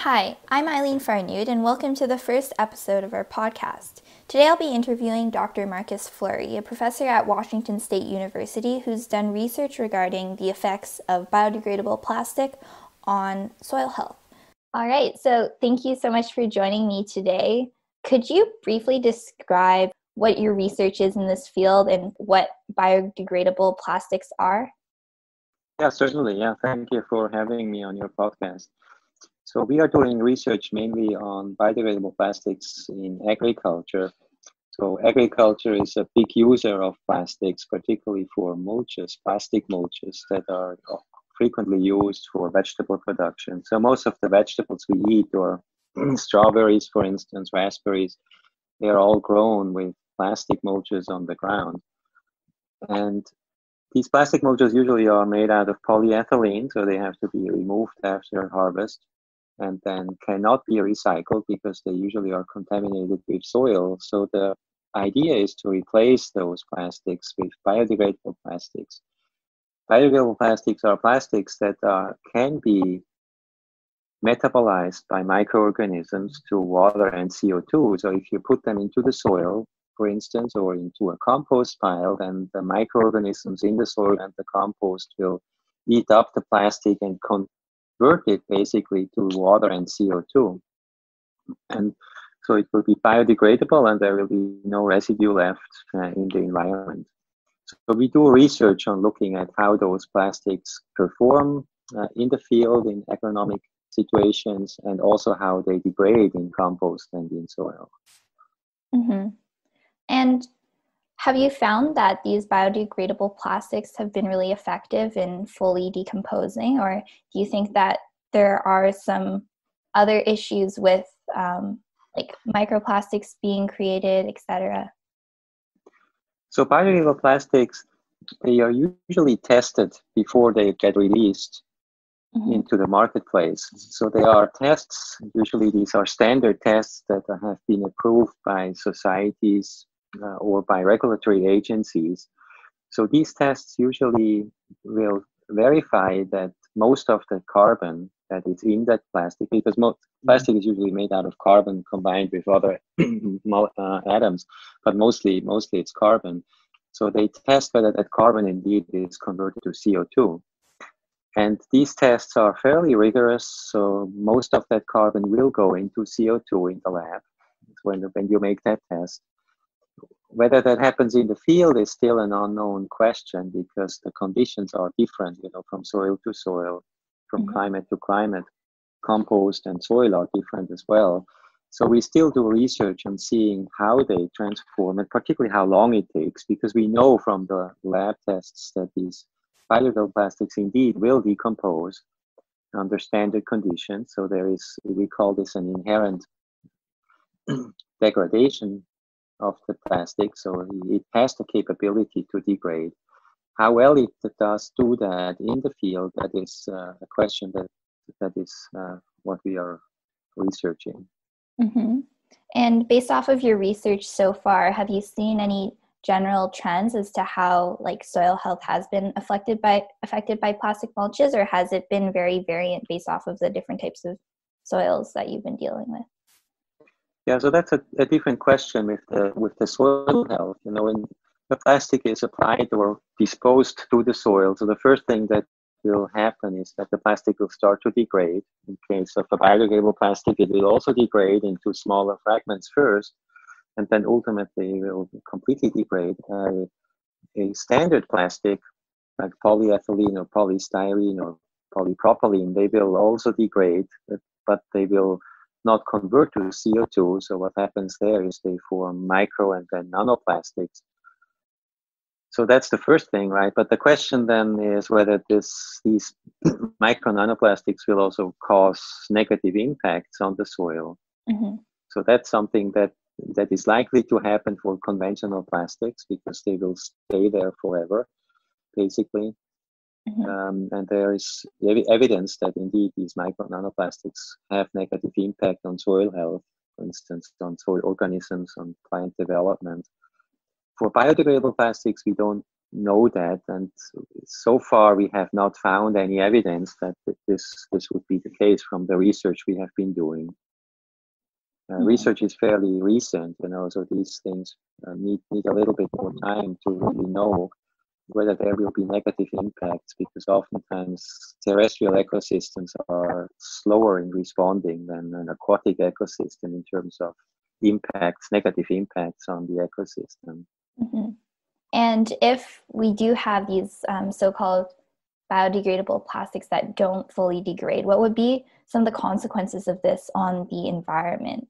Hi, I'm Eileen Farnud, and welcome to the first episode of our podcast. Today I'll be interviewing Dr. Markus Flury, a professor at Washington State University who's done research regarding the effects of biodegradable plastic on soil health. All right, so thank you so much for joining me today. Could you briefly describe what your research is in this field and what biodegradable plastics are? Yeah, certainly. Yeah, thank you for having me on your podcast. So we are doing research mainly on biodegradable plastics in agriculture. So agriculture is a big user of plastics, particularly for mulches, plastic mulches that are frequently used for vegetable production. So most of the vegetables we eat, or strawberries, for instance, raspberries, they are all grown with plastic mulches on the ground. And these plastic mulches usually are made out of polyethylene, so they have to be removed after harvest and then cannot be recycled because they usually are contaminated with soil. So the idea is to replace those plastics with biodegradable plastics. Biodegradable plastics are plastics that can be metabolized by microorganisms to water and CO2. So if you put them into the soil, for instance, or into a compost pile, then the microorganisms in the soil and the compost will eat up the plastic and con- convert it basically to water and CO2. And so it will be biodegradable and there will be no residue left uh, in the environment. So we do research on looking at how those plastics perform uh, in the field in agronomic situations and also how they degrade in compost and in soil. Mm-hmm. And have you found that these biodegradable plastics have been really effective in fully decomposing, or do you think that there are some other issues with um, like microplastics being created, etc.? So biodegradable plastics, they are usually tested before they get released mm-hmm. into the marketplace. So they are tests. Usually, these are standard tests that have been approved by societies uh, or by regulatory agencies. So these tests usually will verify that most of the carbon that is in that plastic, because most mm-hmm. plastic is usually made out of carbon combined with other uh, atoms, but mostly mostly it's carbon. So they test whether that carbon indeed is converted to CO2. And these tests are fairly rigorous, so most of that carbon will go into CO2 in the lab when, when you make that test. Whether that happens in the field is still an unknown question because the conditions are different, you know, from soil to soil, from mm-hmm. climate to climate. Compost and soil are different as well. So we still do research on seeing how they transform and particularly how long it takes because we know from the lab tests that these biodegradable plastics indeed will decompose under standard conditions. So there is, we call this an inherent degradation of the plastic, so it has the capability to degrade. How well it does do that in the field, that is uh, a question that that is uh, what we are researching. Mm-hmm. And based off of your research so far, have you seen any general trends as to how like soil health has been affected by affected by plastic mulches, or has it been very variant based off of the different types of soils that you've been dealing with? Yeah, so that's a, a different question with the with the soil health. You know, when the plastic is applied or disposed to the soil, so the first thing that will happen is that the plastic will start to degrade. In case of a biodegradable plastic, it will also degrade into smaller fragments first, and then ultimately will completely degrade. Uh, a standard plastic like polyethylene or polystyrene or polypropylene, they will also degrade, but they will not convert to CO2. So what happens there is they form micro and then nanoplastics. So that's the first thing, right? But the question then is whether this these micro nanoplastics will also cause negative impacts on the soil. Mm-hmm. So that's something that that is likely to happen for conventional plastics because they will stay there forever, basically. Mm-hmm. Um, and there is evidence that indeed these micro nanoplastics have negative impact on soil health, for instance, on soil organisms, on plant development. For biodegradable plastics, we don't know that, and so far we have not found any evidence that this this would be the case from the research we have been doing. Uh, mm-hmm. Research is fairly recent, you know, so these things uh, need need a little bit more time to really know whether there will be negative impacts because oftentimes terrestrial ecosystems are slower in responding than an aquatic ecosystem in terms of impacts, negative impacts on the ecosystem. Mm-hmm. And if we do have these um, so called biodegradable plastics that don't fully degrade, what would be some of the consequences of this on the environment?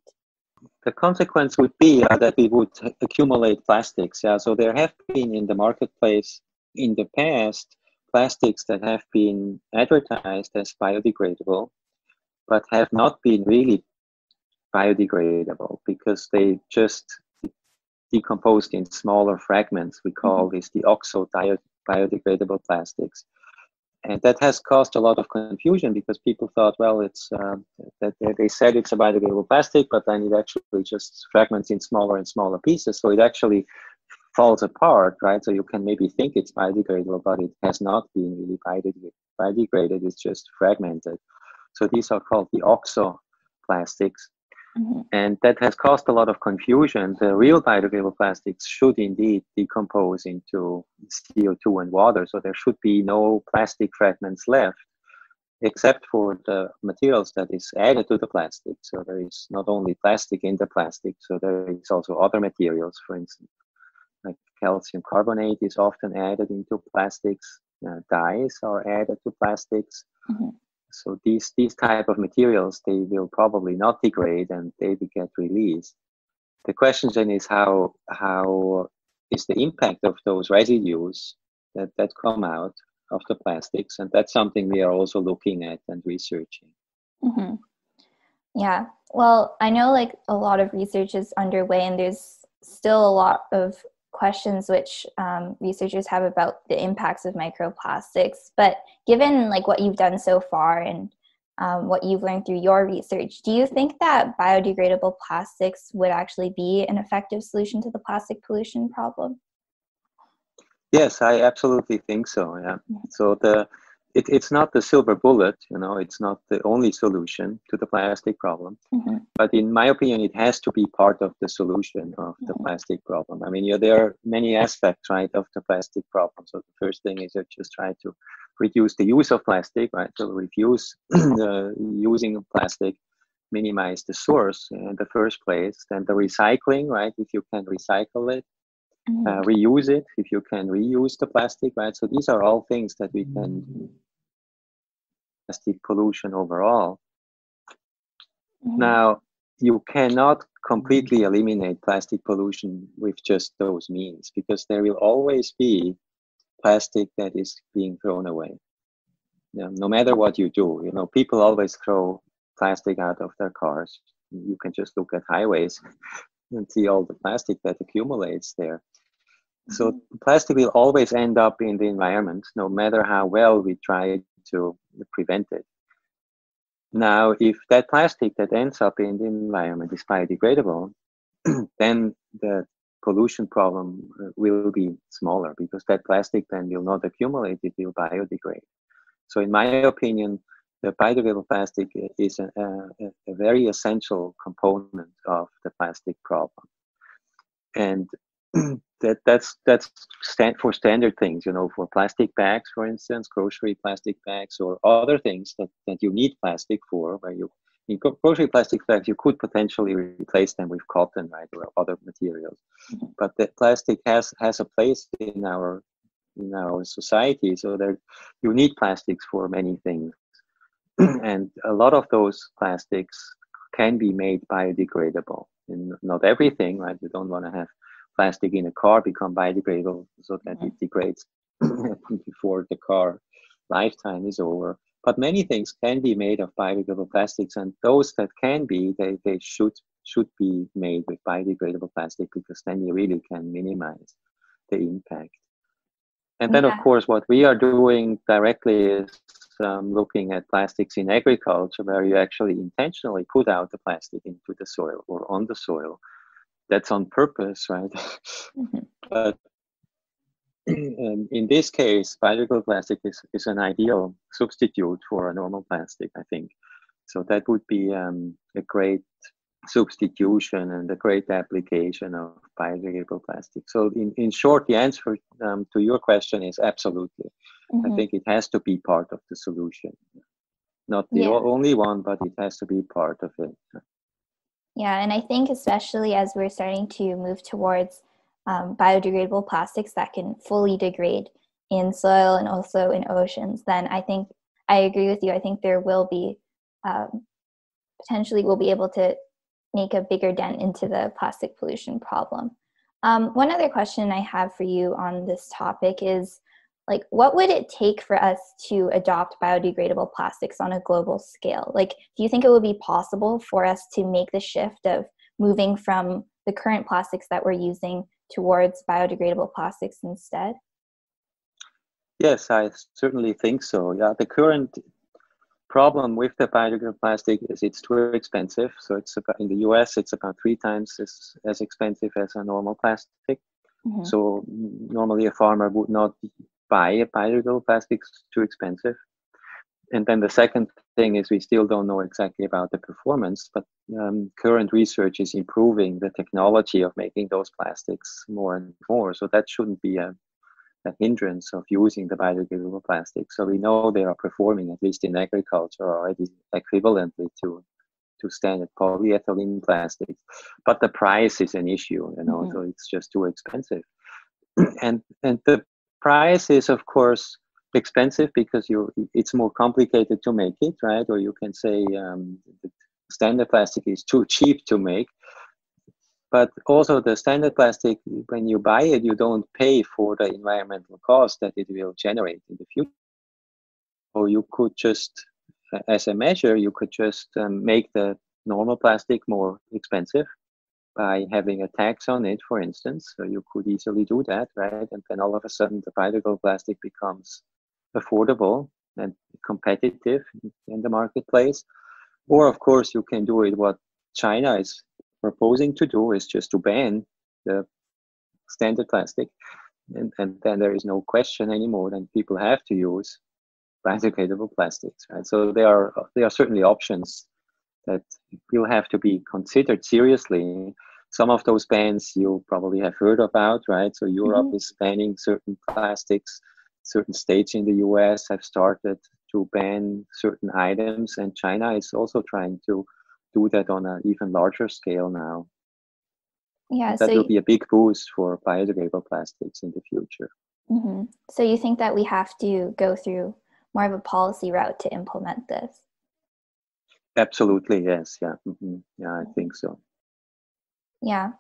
The consequence would be uh, that we would accumulate plastics. Yeah, so there have been in the marketplace in the past plastics that have been advertised as biodegradable, but have not been really biodegradable because they just decomposed in smaller fragments. We call this the oxo biodegradable plastics. And that has caused a lot of confusion because people thought, well, it's uh, that they said it's a biodegradable plastic, but then it actually just fragments in smaller and smaller pieces. So it actually falls apart, right? So you can maybe think it's biodegradable, but it has not been really biodegraded. It's just fragmented. So these are called the oxo plastics. Mm-hmm. And that has caused a lot of confusion. The real biodegradable plastics should indeed decompose into CO2 and water. So there should be no plastic fragments left, except for the materials that is added to the plastic. So there is not only plastic in the plastic, so there is also other materials, for instance, like calcium carbonate is often added into plastics, uh, dyes are added to plastics. Mm-hmm. So these these type of materials they will probably not degrade and they will get released. The question then is how how is the impact of those residues that, that come out of the plastics and that's something we are also looking at and researching. Mm-hmm. Yeah. Well, I know like a lot of research is underway and there's still a lot of questions which um, researchers have about the impacts of microplastics. But given like what you've done so far and um, what you've learned through your research, do you think that biodegradable plastics would actually be an effective solution to the plastic pollution problem? Yes, I absolutely think so. Yeah. Mm-hmm. So the it, it's not the silver bullet, you know, it's not the only solution to the plastic problem. Mm-hmm. But in my opinion, it has to be part of the solution of the mm-hmm. plastic problem. I mean, yeah, there are many aspects, right, of the plastic problem. So the first thing is to just try to reduce the use of plastic, right? So reduce the using of plastic, minimize the source in the first place. Then the recycling, right? If you can recycle it, mm-hmm. uh, reuse it if you can reuse the plastic right so these are all things that we can plastic pollution overall. Mm-hmm. Now, you cannot completely eliminate plastic pollution with just those means because there will always be plastic that is being thrown away. You know, no matter what you do, you know, people always throw plastic out of their cars. You can just look at highways and see all the plastic that accumulates there. So mm-hmm. plastic will always end up in the environment, no matter how well we try to prevent it. Now, if that plastic that ends up in the environment is biodegradable, then the pollution problem uh, will be smaller because that plastic then will not accumulate, it will biodegrade. So, in my opinion, the biodegradable plastic is a, a, a very essential component of the plastic problem. And that that's that's stand for standard things you know for plastic bags for instance grocery plastic bags or other things that, that you need plastic for where you in grocery plastic bags you could potentially replace them with cotton right or other materials. Mm-hmm. but the plastic has has a place in our in our society so that you need plastics for many things. And a lot of those plastics can be made biodegradable. And not everything right you don't want to have plastic in a car become biodegradable so that mm-hmm. it degrades before the car lifetime is over. But many things can be made of biodegradable plastics, and those that can be, they, they should should be made with biodegradable plastic because then you really can minimize the impact. And then, yeah. of course, what we are doing directly is um, looking at plastics in agriculture, where you actually intentionally put out the plastic into the soil or on the soil that's on purpose, right? Mm-hmm. but in this case, biodegradable plastic is, is an ideal substitute for a normal plastic, I think. So that would be um, a great substitution and a great application of biodegradable plastic. So, in, in short, the answer um, to your question is absolutely. Mm-hmm. I think it has to be part of the solution. Not the yeah. only one, but it has to be part of it. Yeah, and I think especially as we're starting to move towards um, biodegradable plastics that can fully degrade in soil and also in oceans, then I think I agree with you. I think there will be um, potentially we'll be able to make a bigger dent into the plastic pollution problem. Um, one other question I have for you on this topic is like what would it take for us to adopt biodegradable plastics on a global scale? Like do you think it would be possible for us to make the shift of moving from the current plastics that we're using towards biodegradable plastics instead? Yes i certainly think so. Yeah the current problem with the biodegradable plastic is it's too expensive. So it's about in the us it's about three times as, as expensive as a normal plastic. Mm-hmm. so normally a farmer would not buy a biodegradable plastics too expensive. And then the second thing is we still don't know exactly about the performance, but um, current research is improving the technology of making those plastics more and more. So that shouldn't be a, a hindrance of using the biodegradable plastic. So we know they are performing, at least in agriculture, already equivalently to to standard polyethylene plastics. But the price is an issue, you know, mm-hmm. so it's just too expensive. and and the price is of course expensive because you it's more complicated to make it right? Or you can say um, standard plastic is too cheap to make. But also the standard plastic when you buy it you don't pay for the environmental cost that it will generate in the future. Or you could just as a measure you could just um, make the normal plastic more expensive by having a tax on it, for instance. So you could easily do that, right? And then all of a sudden the biodegradable plastic becomes affordable and competitive in the marketplace. Or of course you can do it what China is proposing to do is just to ban the standard plastic. And, and then there is no question anymore that people have to use biodegradable plastics, right? So there are there are certainly options that will have to be considered seriously. Some of those bans you probably have heard about, right? So Europe mm-hmm. is banning certain plastics. Certain states in the US have started to ban certain items, and China is also trying to do that on an even larger scale now. Yeah, that so will you, be a big boost for biodegradable plastics in the future. Mm-hmm. So you think that we have to go through more of a policy route to implement this? Absolutely, yes. Yeah. Mm-hmm. Yeah, I think so. Yeah.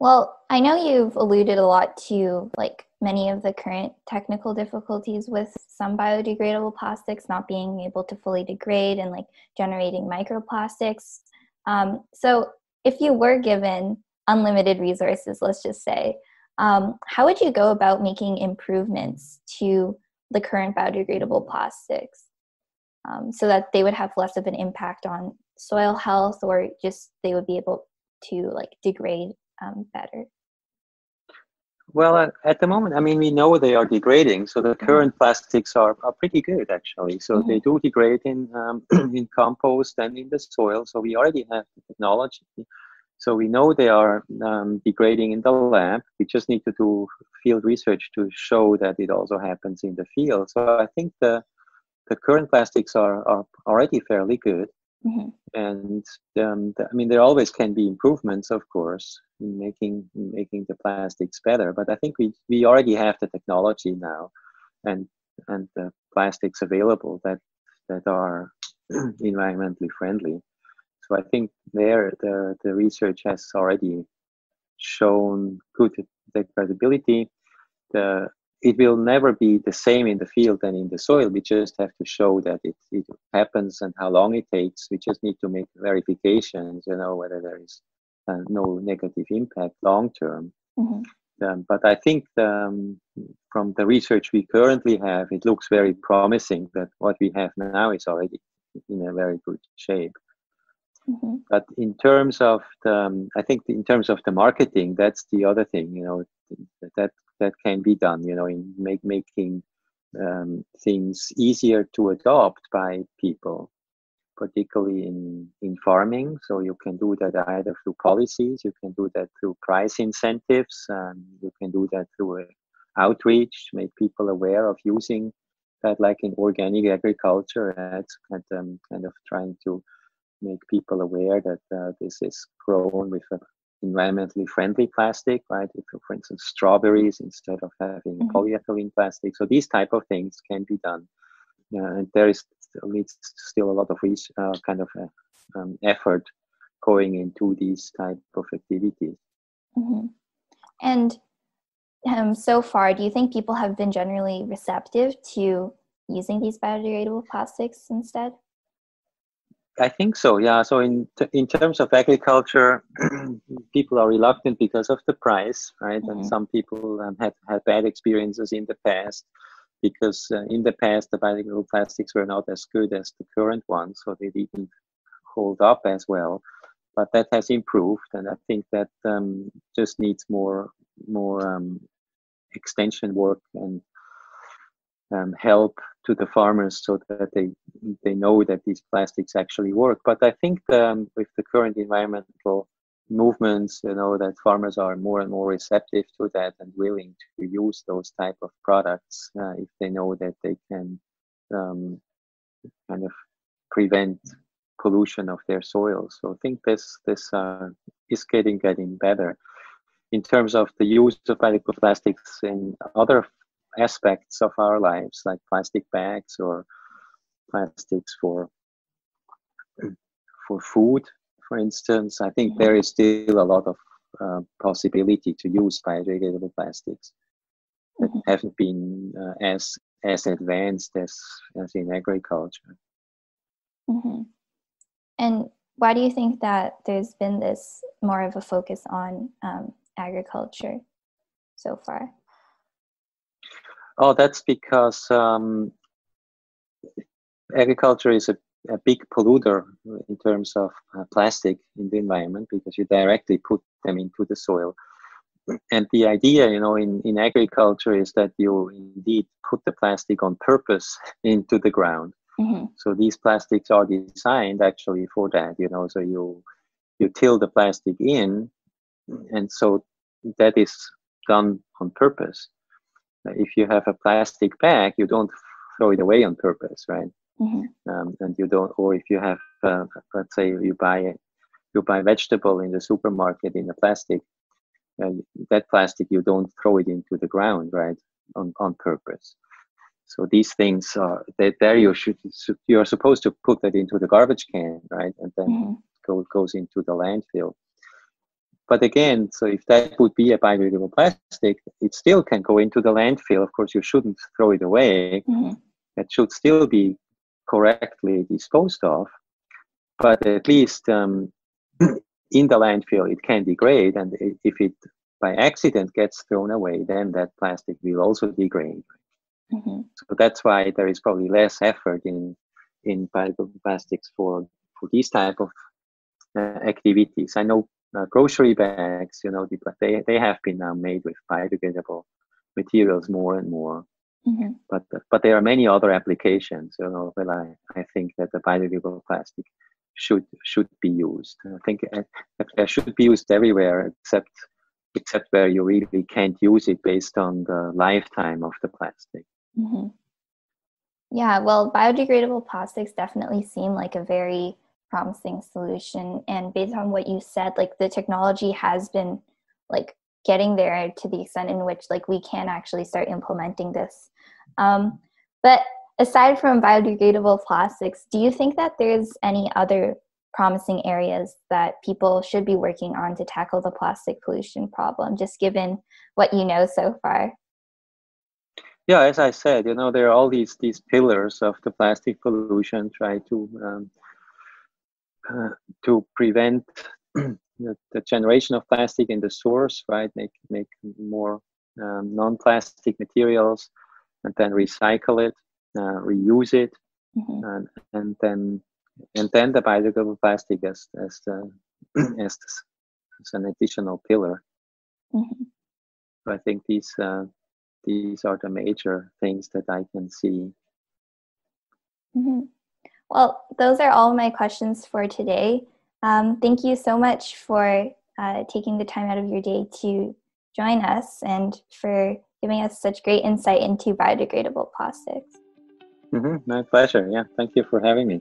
Well, I know you've alluded a lot to like many of the current technical difficulties with some biodegradable plastics not being able to fully degrade and like generating microplastics. Um, so, if you were given unlimited resources, let's just say, um, how would you go about making improvements to the current biodegradable plastics? Um, so that they would have less of an impact on soil health or just they would be able to like degrade um, better. Well at the moment i mean we know they are degrading so the mm-hmm. current plastics are, are pretty good actually. So mm-hmm. they do degrade in um, in compost and in the soil so we already have the technology. So we know they are um, degrading in the lab. We just need to do field research to show that it also happens in the field. So i think the the current plastics are, are already fairly good. Mm-hmm. And um, the, I mean, there always can be improvements, of course, in making in making the plastics better. But I think we, we already have the technology now, and and the plastics available that that are environmentally friendly. So I think there the the research has already shown good degradability. The it will never be the same in the field and in the soil. We just have to show that it, it happens and how long it takes. We just need to make verifications, you know, whether there is uh, no negative impact long term. Mm-hmm. Um, but I think um, from the research we currently have, it looks very promising that what we have now is already in a very good shape. Mm-hmm. But in terms of the, um, I think in terms of the marketing, that's the other thing. You know, that that can be done. You know, in make, making um, things easier to adopt by people, particularly in in farming. So you can do that either through policies, you can do that through price incentives, you can do that through uh, outreach, make people aware of using that, like in organic agriculture. It's kind of, um, kind of trying to make people aware that uh, this is grown with a environmentally friendly plastic, right? If, for instance, strawberries instead of having mm-hmm. polyethylene plastic. So these type of things can be done. Uh, and there is needs still a lot of uh, kind of uh, um, effort going into these type of activities. Mm-hmm. And um, so far, do you think people have been generally receptive to using these biodegradable plastics instead? I think so. Yeah. So in t- in terms of agriculture, people are reluctant because of the price, right? Mm-hmm. And some people um, had had bad experiences in the past because uh, in the past the biodegradable plastics were not as good as the current ones, so they didn't hold up as well. But that has improved, and I think that um, just needs more more um, extension work and um, help to the farmers so that they they know that these plastics actually work. But I think um, with the current environmental movements, you know, that farmers are more and more receptive to that and willing to use those type of products uh, if they know that they can um, kind of prevent pollution of their soil. So I think this this uh, is getting getting better. In terms of the use of microplastics in other aspects of our lives, like plastic bags or plastics for for food, for instance. I think there is still a lot of uh, possibility to use biodegradable plastics that mm-hmm. haven't been uh, as as advanced as as in agriculture. Mm-hmm. And why do you think that there's been this more of a focus on um, agriculture so far? Oh, that's because um, agriculture is a, a, big polluter in terms of uh, plastic in the environment because you directly put them into the soil. And the idea, you know, in, in agriculture is that you indeed put the plastic on purpose into the ground. Mm-hmm. So these plastics are designed actually for that, you know. So you you till the plastic in, and so that is done on purpose if you have a plastic bag, you don't throw it away on purpose, right? Mm-hmm. Um, and you don't, or if you have, uh, let's say you buy you buy vegetable in the supermarket in a plastic, uh, that plastic you don't throw it into the ground, right? On on purpose. So these things are that there you should you are supposed to put that into the garbage can, right? And then mm-hmm. go goes into the landfill. But again, so if that would be a biodegradable plastic, it still can go into the landfill. Of course, you shouldn't throw it away. Mm-hmm. It should still be correctly disposed of. But at least um, in the landfill, it can degrade. And if it by accident gets thrown away, then that plastic will also degrade. Mm-hmm. So that's why there is probably less effort in in biodegradable plastics for for these type of uh, activities. I know uh, grocery bags, you know, they, they have been now made with biodegradable materials more and more. Mm-hmm. But but there are many other applications, you know, where I, I think that the biodegradable plastic should should be used. I think it, it should be used everywhere except except where you really can't use it based on the lifetime of the plastic. Mm-hmm. Yeah, well, biodegradable plastics definitely seem like a very promising solution. And based on what you said like the technology has been like getting there to the extent in which like we can actually start implementing this. Um, but aside from biodegradable plastics do you think that there's any other promising areas that people should be working on to tackle the plastic pollution problem just given what you know so far? Yeah as i said you know there are all these these pillars of the plastic pollution try to um, uh, to prevent the, the, generation of plastic in the source, right? Make make more um, non-plastic materials, and then recycle it, uh, reuse it, mm-hmm. and, and then and then the biodegradable plastic as as the as, as an additional pillar. Mm-hmm. So I think these uh, these are the major things that I can see. Mm-hmm. Well, those are all my questions for today. Um, thank you so much for uh, taking the time out of your day to join us and for giving us such great insight into biodegradable plastics. Mm-hmm. My pleasure. Yeah, thank you for having me.